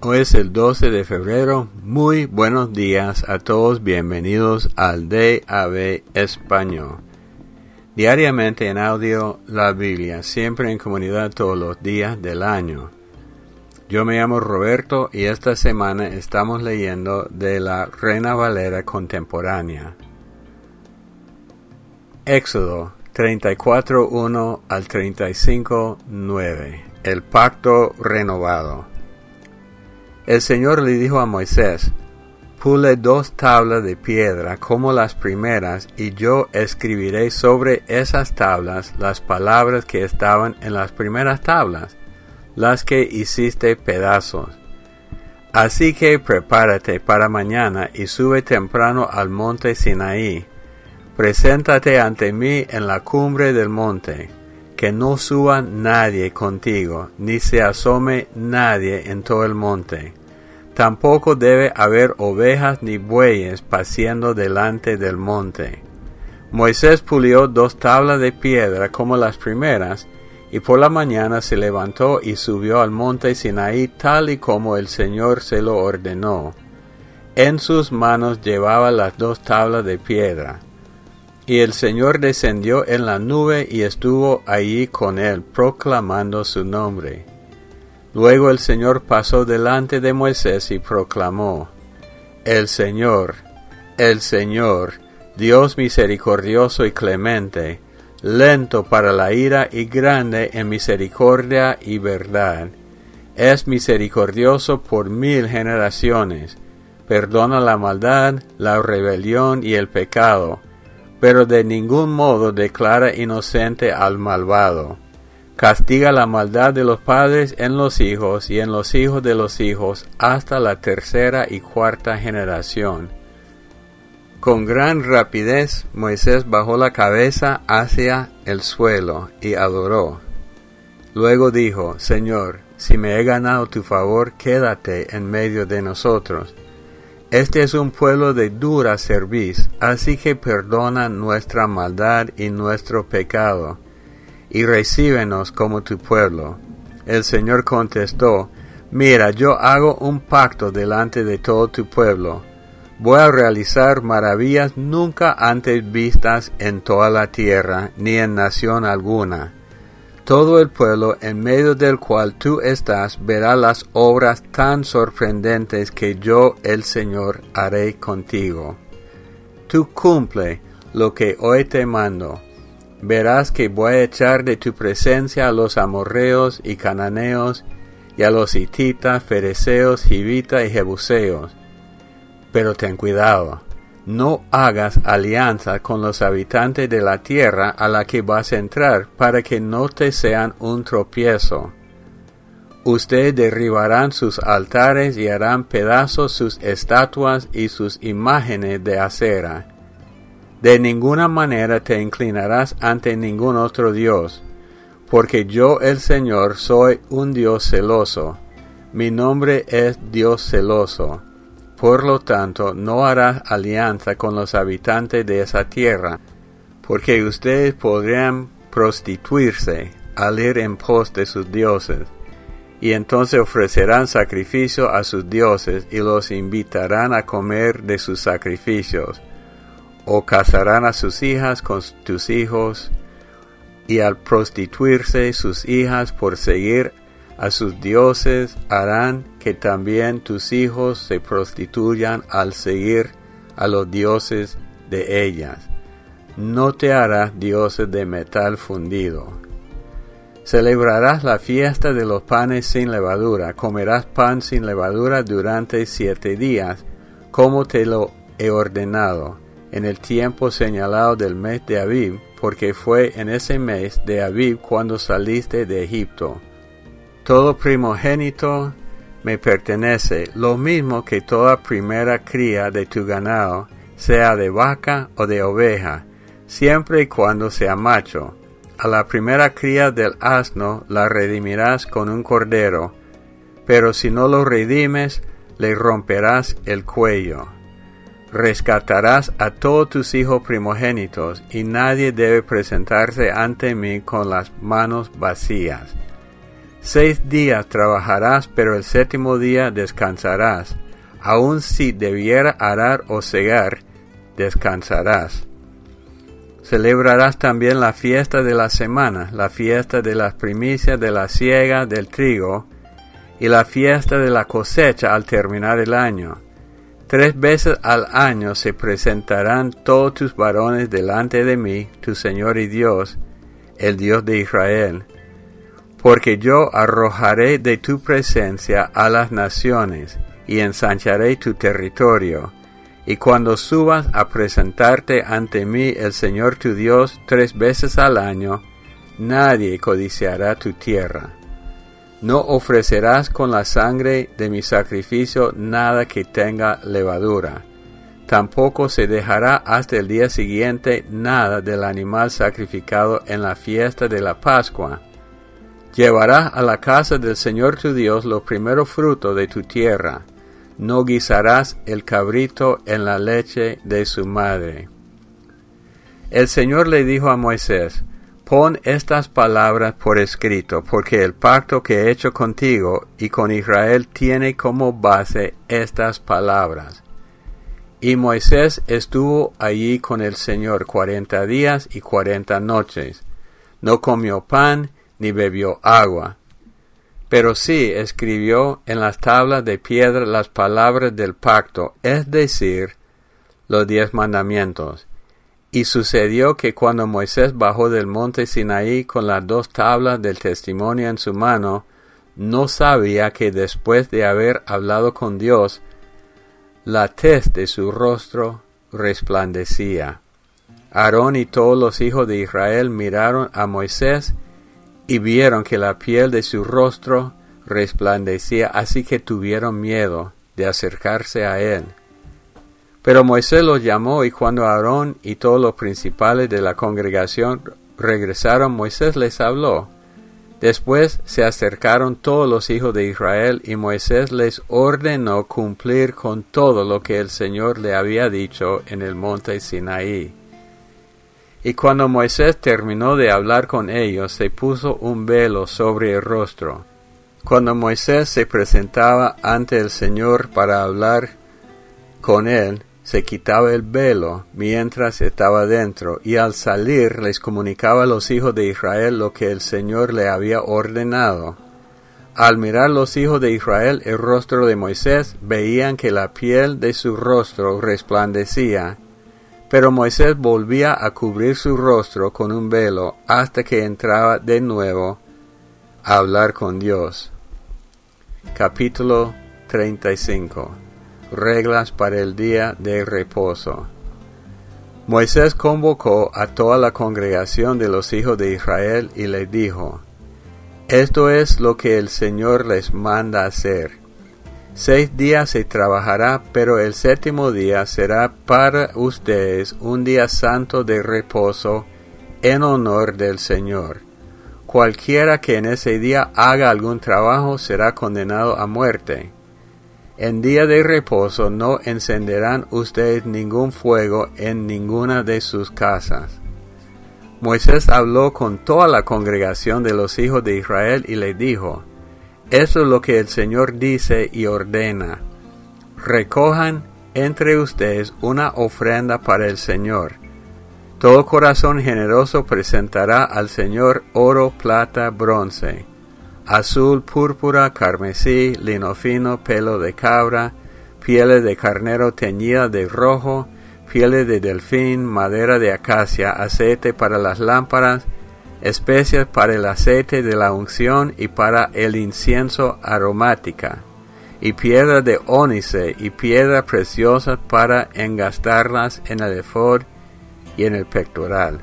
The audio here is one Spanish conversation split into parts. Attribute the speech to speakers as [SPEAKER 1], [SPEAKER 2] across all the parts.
[SPEAKER 1] Hoy es el 12 de febrero. Muy buenos días a todos. Bienvenidos al DAB Español. Diariamente en audio la Biblia, siempre en comunidad todos los días del año. Yo me llamo Roberto y esta semana estamos leyendo de la Reina Valera contemporánea. Éxodo 34.1 al 35.9. El pacto renovado. El Señor le dijo a Moisés, Pule dos tablas de piedra como las primeras, y yo escribiré sobre esas tablas las palabras que estaban en las primeras tablas, las que hiciste pedazos. Así que prepárate para mañana y sube temprano al monte Sinaí. Preséntate ante mí en la cumbre del monte, que no suba nadie contigo, ni se asome nadie en todo el monte Tampoco debe haber ovejas ni bueyes paseando delante del monte. Moisés pulió dos tablas de piedra como las primeras, y por la mañana se levantó y subió al monte Sinaí tal y como el Señor se lo ordenó. En sus manos llevaba las dos tablas de piedra. Y el Señor descendió en la nube y estuvo allí con él, proclamando su nombre. Luego el Señor pasó delante de Moisés y proclamó, El Señor, el Señor, Dios misericordioso y clemente, lento para la ira y grande en misericordia y verdad, es misericordioso por mil generaciones, perdona la maldad, la rebelión y el pecado, pero de ningún modo declara inocente al malvado castiga la maldad de los padres en los hijos y en los hijos de los hijos hasta la tercera y cuarta generación. Con gran rapidez Moisés bajó la cabeza hacia el suelo y adoró. Luego dijo, Señor, si me he ganado tu favor, quédate en medio de nosotros. Este es un pueblo de dura cerviz, así que perdona nuestra maldad y nuestro pecado y recíbenos como tu pueblo. El Señor contestó, Mira, yo hago un pacto delante de todo tu pueblo. Voy a realizar maravillas nunca antes vistas en toda la tierra, ni en nación alguna. Todo el pueblo en medio del cual tú estás verá las obras tan sorprendentes que yo, el Señor, haré contigo. Tú cumple lo que hoy te mando verás que voy a echar de tu presencia a los amorreos y cananeos, y a los hititas, fereceos, jivitas y jebuseos. Pero ten cuidado, no hagas alianza con los habitantes de la tierra a la que vas a entrar, para que no te sean un tropiezo. Ustedes derribarán sus altares y harán pedazos sus estatuas y sus imágenes de acera de ninguna manera te inclinarás ante ningún otro Dios, porque yo el Señor soy un Dios celoso. Mi nombre es Dios celoso. Por lo tanto, no harás alianza con los habitantes de esa tierra, porque ustedes podrían prostituirse al ir en pos de sus dioses, y entonces ofrecerán sacrificio a sus dioses y los invitarán a comer de sus sacrificios o casarán a sus hijas con tus hijos, y al prostituirse sus hijas por seguir a sus dioses, harán que también tus hijos se prostituyan al seguir a los dioses de ellas. No te harás dioses de metal fundido. Celebrarás la fiesta de los panes sin levadura, comerás pan sin levadura durante siete días, como te lo he ordenado en el tiempo señalado del mes de Abib, porque fue en ese mes de Abib cuando saliste de Egipto. Todo primogénito me pertenece, lo mismo que toda primera cría de tu ganado, sea de vaca o de oveja, siempre y cuando sea macho. A la primera cría del asno la redimirás con un cordero, pero si no lo redimes, le romperás el cuello rescatarás a todos tus hijos primogénitos, y nadie debe presentarse ante mí con las manos vacías. Seis días trabajarás, pero el séptimo día descansarás. Aun si debiera arar o cegar, descansarás. Celebrarás también la fiesta de la semana, la fiesta de las primicias de la siega del trigo, y la fiesta de la cosecha al terminar el año. Tres veces al año se presentarán todos tus varones delante de mí, tu Señor y Dios, el Dios de Israel porque yo arrojaré de tu presencia a las naciones, y ensancharé tu territorio. Y cuando subas a presentarte ante mí el Señor tu Dios tres veces al año, nadie codiciará tu tierra. No ofrecerás con la sangre de mi sacrificio nada que tenga levadura. Tampoco se dejará hasta el día siguiente nada del animal sacrificado en la fiesta de la Pascua, Llevarás a la casa del Señor tu Dios lo primero fruto de tu tierra. No guisarás el cabrito en la leche de su madre. El Señor le dijo a Moisés, Pon estas palabras por escrito, porque el pacto que he hecho contigo y con Israel tiene como base estas palabras. Y Moisés estuvo allí con el Señor cuarenta días y cuarenta noches. No comió pan ni bebió agua. Pero sí escribió en las tablas de piedra las palabras del pacto, es decir, los diez mandamientos. Y sucedió que cuando Moisés bajó del monte Sinaí con las dos tablas del testimonio en su mano, no sabía que después de haber hablado con Dios, la tez de su rostro resplandecía. Aarón y todos los hijos de Israel miraron a Moisés y vieron que la piel de su rostro resplandecía, así que tuvieron miedo de acercarse a él. Pero Moisés los llamó y cuando Aarón y todos los principales de la congregación regresaron, Moisés les habló. Después se acercaron todos los hijos de Israel y Moisés les ordenó cumplir con todo lo que el Señor le había dicho en el monte Sinaí. Y cuando Moisés terminó de hablar con ellos, se puso un velo sobre el rostro. Cuando Moisés se presentaba ante el Señor para hablar con él, se quitaba el velo mientras estaba dentro, y al salir les comunicaba a los hijos de Israel lo que el Señor le había ordenado. Al mirar los hijos de Israel el rostro de Moisés, veían que la piel de su rostro resplandecía, pero Moisés volvía a cubrir su rostro con un velo hasta que entraba de nuevo a hablar con Dios. Capítulo 35 Reglas para el día de reposo. Moisés convocó a toda la congregación de los hijos de Israel y les dijo, Esto es lo que el Señor les manda hacer Seis días se trabajará, pero el séptimo día será para ustedes un día santo de reposo en honor del Señor. Cualquiera que en ese día haga algún trabajo será condenado a muerte. En día de reposo no encenderán ustedes ningún fuego en ninguna de sus casas. Moisés habló con toda la congregación de los hijos de Israel y le dijo, eso es lo que el Señor dice y ordena. Recojan entre ustedes una ofrenda para el Señor. Todo corazón generoso presentará al Señor oro, plata, bronce, azul, púrpura, carmesí, lino fino, pelo de cabra, pieles de carnero teñida de rojo, pieles de delfín, madera de acacia, aceite para las lámparas, especias para el aceite de la unción y para el incienso aromática, y piedra de ónice y piedra preciosa para engastarlas en el efod y en el pectoral.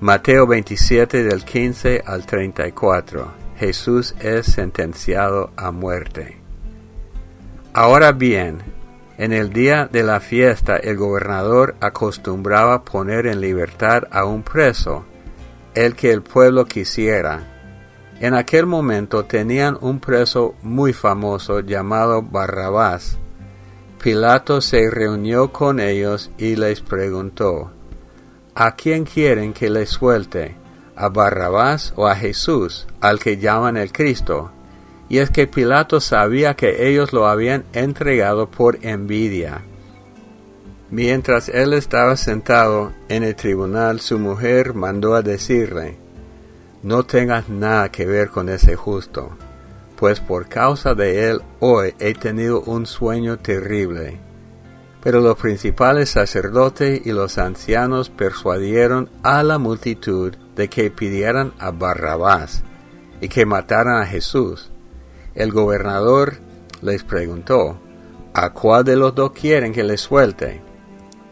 [SPEAKER 1] Mateo 27 del 15 al 34. Jesús es sentenciado a muerte. Ahora bien, en el día de la fiesta el gobernador acostumbraba poner en libertad a un preso, el que el pueblo quisiera. En aquel momento tenían un preso muy famoso llamado Barrabás. Pilato se reunió con ellos y les preguntó, ¿A quién quieren que les suelte? a Barrabás o a Jesús, al que llaman el Cristo. Y es que Pilato sabía que ellos lo habían entregado por envidia. Mientras él estaba sentado en el tribunal, su mujer mandó a decirle, No tengas nada que ver con ese justo, pues por causa de él hoy he tenido un sueño terrible. Pero los principales sacerdotes y los ancianos persuadieron a la multitud de que pidieran a Barrabás y que mataran a Jesús. El gobernador les preguntó, ¿a cuál de los dos quieren que les suelte?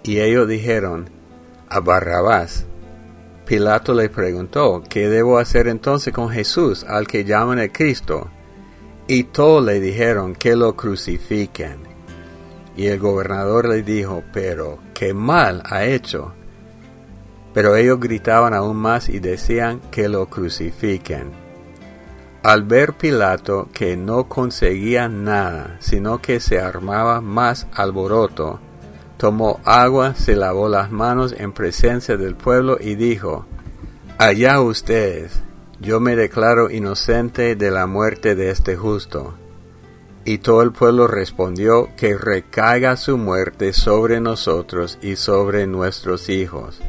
[SPEAKER 1] Y ellos dijeron, a Barrabás. Pilato le preguntó, ¿qué debo hacer entonces con Jesús, al que llaman el Cristo? Y todos le dijeron que lo crucifiquen. Y el gobernador le dijo, pero qué mal ha hecho. Pero ellos gritaban aún más y decían que lo crucifiquen. Al ver Pilato que no conseguía nada, sino que se armaba más alboroto, tomó agua, se lavó las manos en presencia del pueblo y dijo, Allá ustedes, yo me declaro inocente de la muerte de este justo. Y todo el pueblo respondió que recaiga su muerte sobre nosotros y sobre nuestros hijos.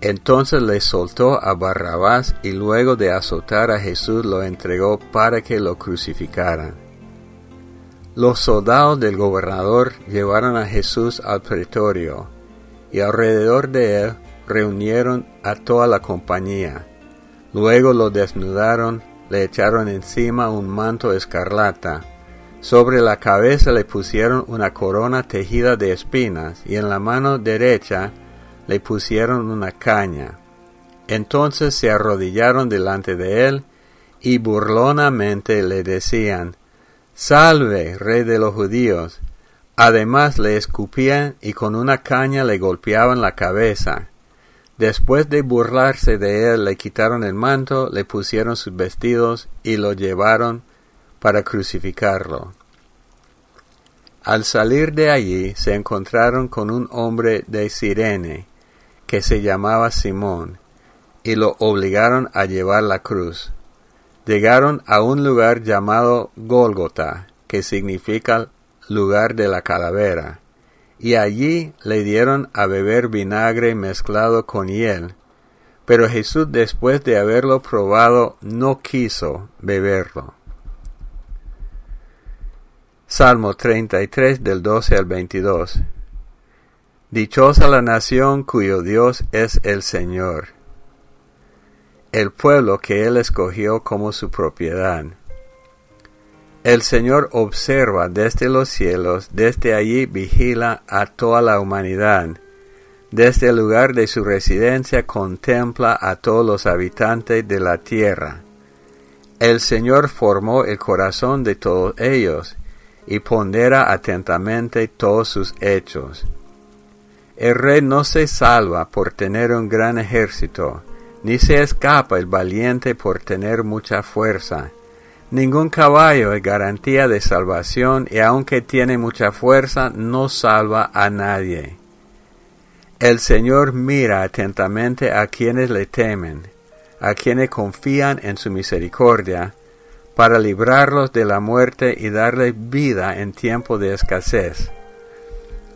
[SPEAKER 1] Entonces le soltó a Barrabás y luego de azotar a Jesús lo entregó para que lo crucificaran. Los soldados del gobernador llevaron a Jesús al pretorio y alrededor de él reunieron a toda la compañía. Luego lo desnudaron, le echaron encima un manto escarlata sobre la cabeza le pusieron una corona tejida de espinas y en la mano derecha le pusieron una caña. Entonces se arrodillaron delante de él y burlonamente le decían, Salve, rey de los judíos. Además le escupían y con una caña le golpeaban la cabeza. Después de burlarse de él, le quitaron el manto, le pusieron sus vestidos y lo llevaron para crucificarlo. Al salir de allí se encontraron con un hombre de Sirene, que se llamaba Simón, y lo obligaron a llevar la cruz. Llegaron a un lugar llamado Gólgota, que significa lugar de la calavera, y allí le dieron a beber vinagre mezclado con hiel. Pero Jesús después de haberlo probado no quiso beberlo. Salmo 33 del 12 al 22. Dichosa la nación cuyo Dios es el Señor, el pueblo que Él escogió como su propiedad. El Señor observa desde los cielos, desde allí vigila a toda la humanidad. Desde el lugar de su residencia contempla a todos los habitantes de la tierra. El Señor formó el corazón de todos ellos y pondera atentamente todos sus hechos. El rey no se salva por tener un gran ejército, ni se escapa el valiente por tener mucha fuerza. Ningún caballo es garantía de salvación y aunque tiene mucha fuerza no salva a nadie. El Señor mira atentamente a quienes le temen, a quienes confían en su misericordia, para librarlos de la muerte y darles vida en tiempo de escasez.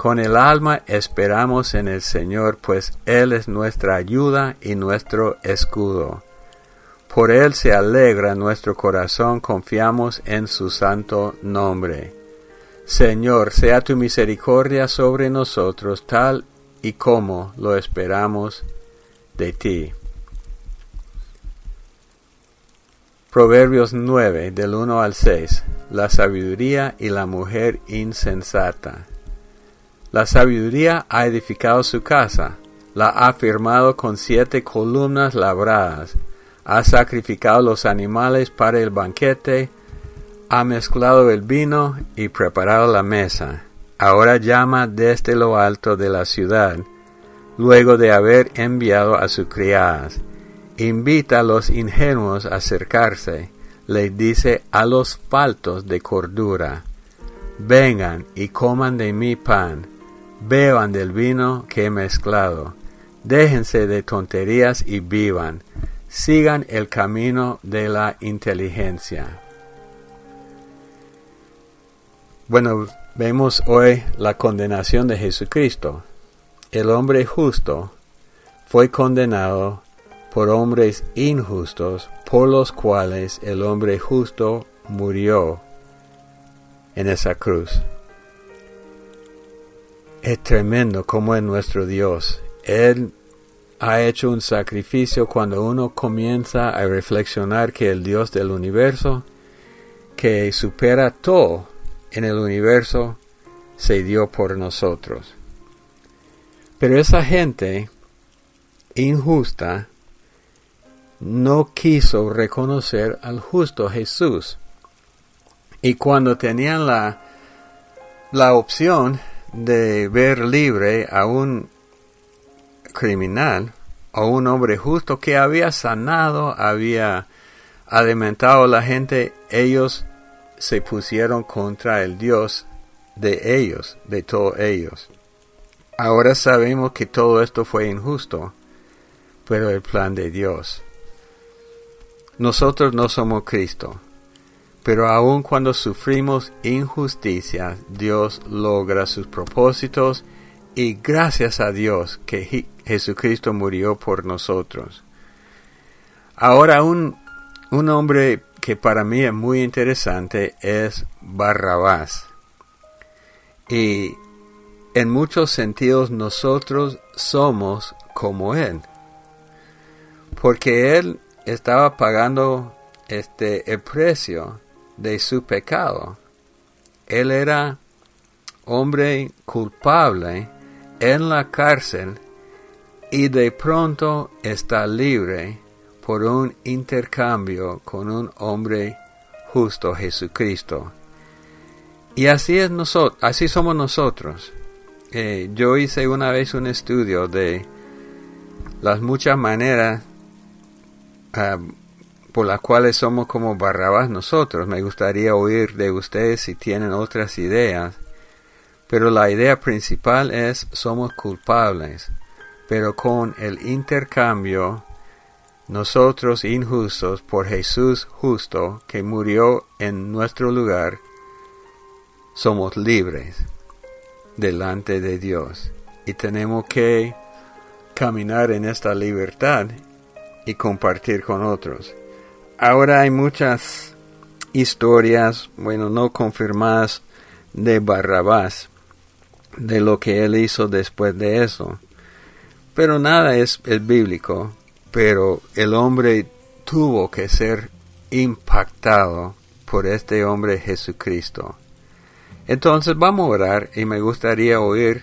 [SPEAKER 1] Con el alma esperamos en el Señor, pues Él es nuestra ayuda y nuestro escudo. Por Él se alegra nuestro corazón, confiamos en su santo nombre. Señor, sea tu misericordia sobre nosotros tal y como lo esperamos de ti. Proverbios 9 del 1 al 6. La sabiduría y la mujer insensata. La sabiduría ha edificado su casa, la ha firmado con siete columnas labradas, ha sacrificado los animales para el banquete, ha mezclado el vino y preparado la mesa. Ahora llama desde lo alto de la ciudad, luego de haber enviado a sus criadas invita a los ingenuos a acercarse, les dice a los faltos de cordura, vengan y coman de mi pan, beban del vino que he mezclado, déjense de tonterías y vivan, sigan el camino de la inteligencia. Bueno, vemos hoy la condenación de Jesucristo. El hombre justo fue condenado por hombres injustos, por los cuales el hombre justo murió en esa cruz. Es tremendo como es nuestro Dios. Él ha hecho un sacrificio cuando uno comienza a reflexionar que el Dios del universo, que supera todo en el universo, se dio por nosotros. Pero esa gente injusta no quiso reconocer al justo Jesús. Y cuando tenían la, la opción de ver libre a un criminal o un hombre justo que había sanado, había alimentado a la gente, ellos se pusieron contra el Dios de ellos, de todos ellos. Ahora sabemos que todo esto fue injusto, pero el plan de Dios. Nosotros no somos Cristo, pero aun cuando sufrimos injusticia, Dios logra sus propósitos y gracias a Dios que Jesucristo murió por nosotros. Ahora un, un hombre que para mí es muy interesante es Barrabás. Y en muchos sentidos nosotros somos como Él. Porque Él estaba pagando este el precio de su pecado. Él era hombre culpable en la cárcel y de pronto está libre por un intercambio con un hombre justo Jesucristo. Y así es nosotros, así somos nosotros. Eh, yo hice una vez un estudio de las muchas maneras ah, por las cuales somos como Barrabás nosotros. Me gustaría oír de ustedes si tienen otras ideas pero la idea principal es somos culpables, pero con el intercambio nosotros injustos por Jesús justo que murió en nuestro lugar, somos libres delante de Dios y tenemos que caminar en esta libertad y compartir con otros. Ahora hay muchas historias, bueno, no confirmadas de Barrabás, de lo que él hizo después de eso. Pero nada es, el bíblico, pero el hombre tuvo que ser impactado por este hombre Jesucristo. Entonces vamos a orar y me gustaría oír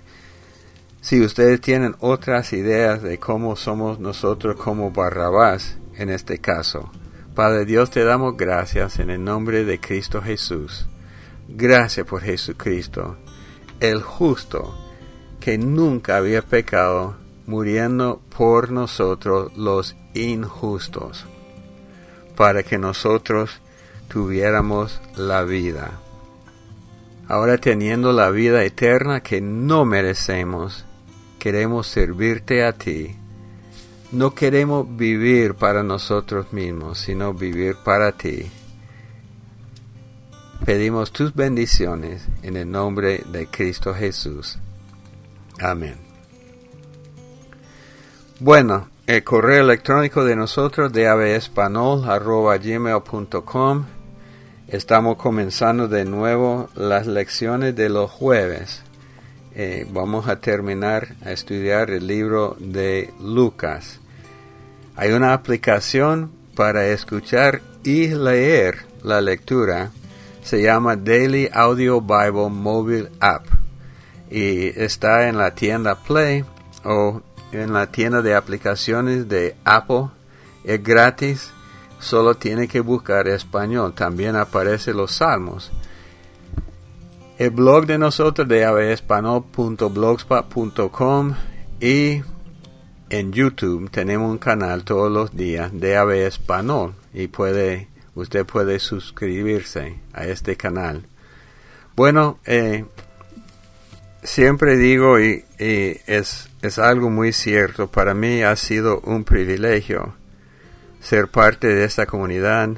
[SPEAKER 1] si ustedes tienen otras ideas de cómo somos nosotros como Barrabás en este caso. Padre Dios, te damos gracias en el nombre de Cristo Jesús. Gracias por Jesucristo el justo, que nunca había pecado, muriendo por nosotros los injustos, para que nosotros tuviéramos la vida. Ahora teniendo la vida eterna que no merecemos, queremos servirte a ti. No queremos vivir para nosotros mismos, sino vivir para ti. Pedimos tus bendiciones en el nombre de Cristo Jesús. Amén. Bueno, el correo electrónico de nosotros de gmail.com Estamos comenzando de nuevo las lecciones de los jueves. Eh, vamos a terminar a estudiar el libro de Lucas. Hay una aplicación para escuchar y leer la lectura se llama Daily Audio Bible Mobile App y está en la tienda Play o en la tienda de aplicaciones de Apple. Es gratis, solo tiene que buscar español. También aparece los salmos. El blog de nosotros de avespanol.blogspot.com y en YouTube tenemos un canal todos los días de Ave Espanol y puede usted puede suscribirse a este canal. Bueno, eh, siempre digo y, es, es algo muy cierto, para mí ha sido un privilegio ser parte de esta comunidad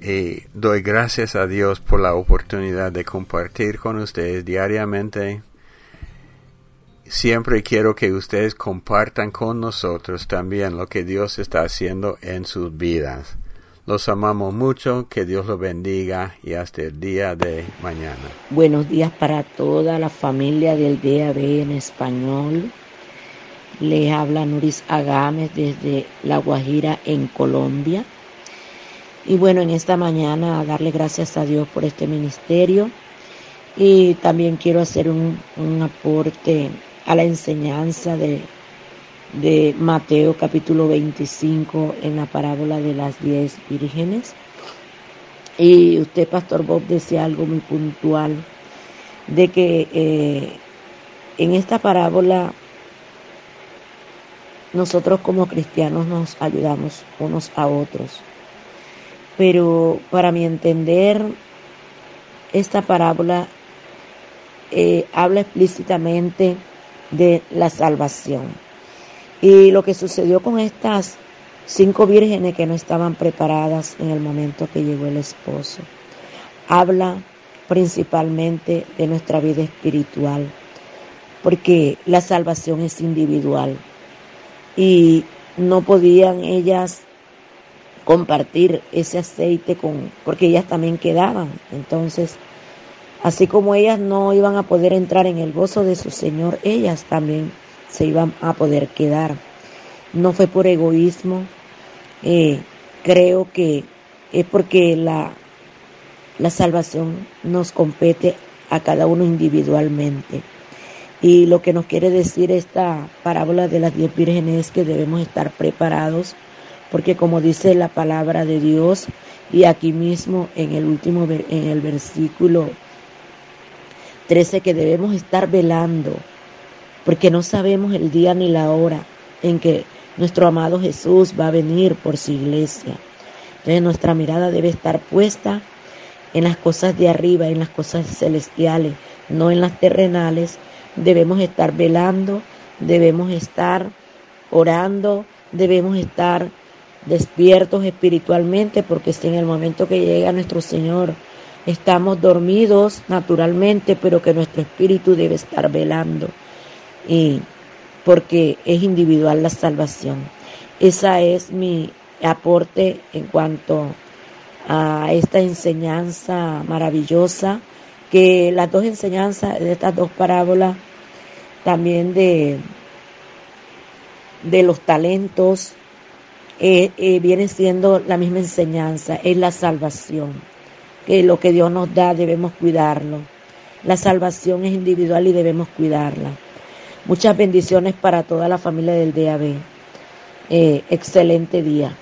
[SPEAKER 1] y doy gracias a Dios por la oportunidad de compartir con ustedes diariamente. Siempre quiero que ustedes compartan con nosotros también lo que Dios está haciendo en sus vidas. Los amamos mucho, que Dios los bendiga y hasta el día de mañana.
[SPEAKER 2] Buenos días para toda la familia del DAB en español. Les habla Nuris Agames desde La Guajira en Colombia. Y bueno, en esta mañana darle gracias a Dios por este ministerio. Y también quiero hacer un, aporte a la enseñanza de, de Mateo capítulo 25 en la parábola de las diez vírgenes. Y usted, Pastor Bob, decía algo muy puntual de que eh, en esta parábola nosotros como cristianos nos ayudamos unos a otros pero para mi entender, esta parábola eh, habla explícitamente de la salvación. Y lo que sucedió con estas cinco vírgenes que no estaban preparadas en el momento que llegó el esposo, habla principalmente de nuestra vida espiritual, porque la salvación es individual y no podían ellas compartir ese aceite con, porque ellas también quedaban. Entonces, así como ellas no iban a poder entrar en el gozo de su Señor, ellas también se iban a poder quedar. No fue por egoísmo, eh, creo que es porque la, la salvación nos compete a cada uno individualmente. Y lo que nos quiere decir esta parábola de las diez vírgenes es que debemos estar preparados porque como dice la palabra de Dios y aquí mismo en el último en el versículo 13 que debemos estar velando porque no sabemos el día ni la hora en que nuestro amado Jesús va a venir por su iglesia. Entonces nuestra mirada debe estar puesta en las cosas de arriba, en las cosas celestiales, no en las terrenales. Debemos estar velando, debemos estar orando, debemos estar despiertos espiritualmente, porque si en el momento que llega nuestro Señor estamos dormidos naturalmente, pero que nuestro espíritu debe estar velando, y porque es individual la salvación. Esa es mi aporte en cuanto a esta enseñanza maravillosa, que las dos enseñanzas de estas dos parábolas, también de, de los talentos, eh, eh, viene siendo la misma enseñanza, es la salvación, que lo que Dios nos da debemos cuidarlo. La salvación es individual y debemos cuidarla. Muchas bendiciones para toda la familia del DAB. Eh, excelente día.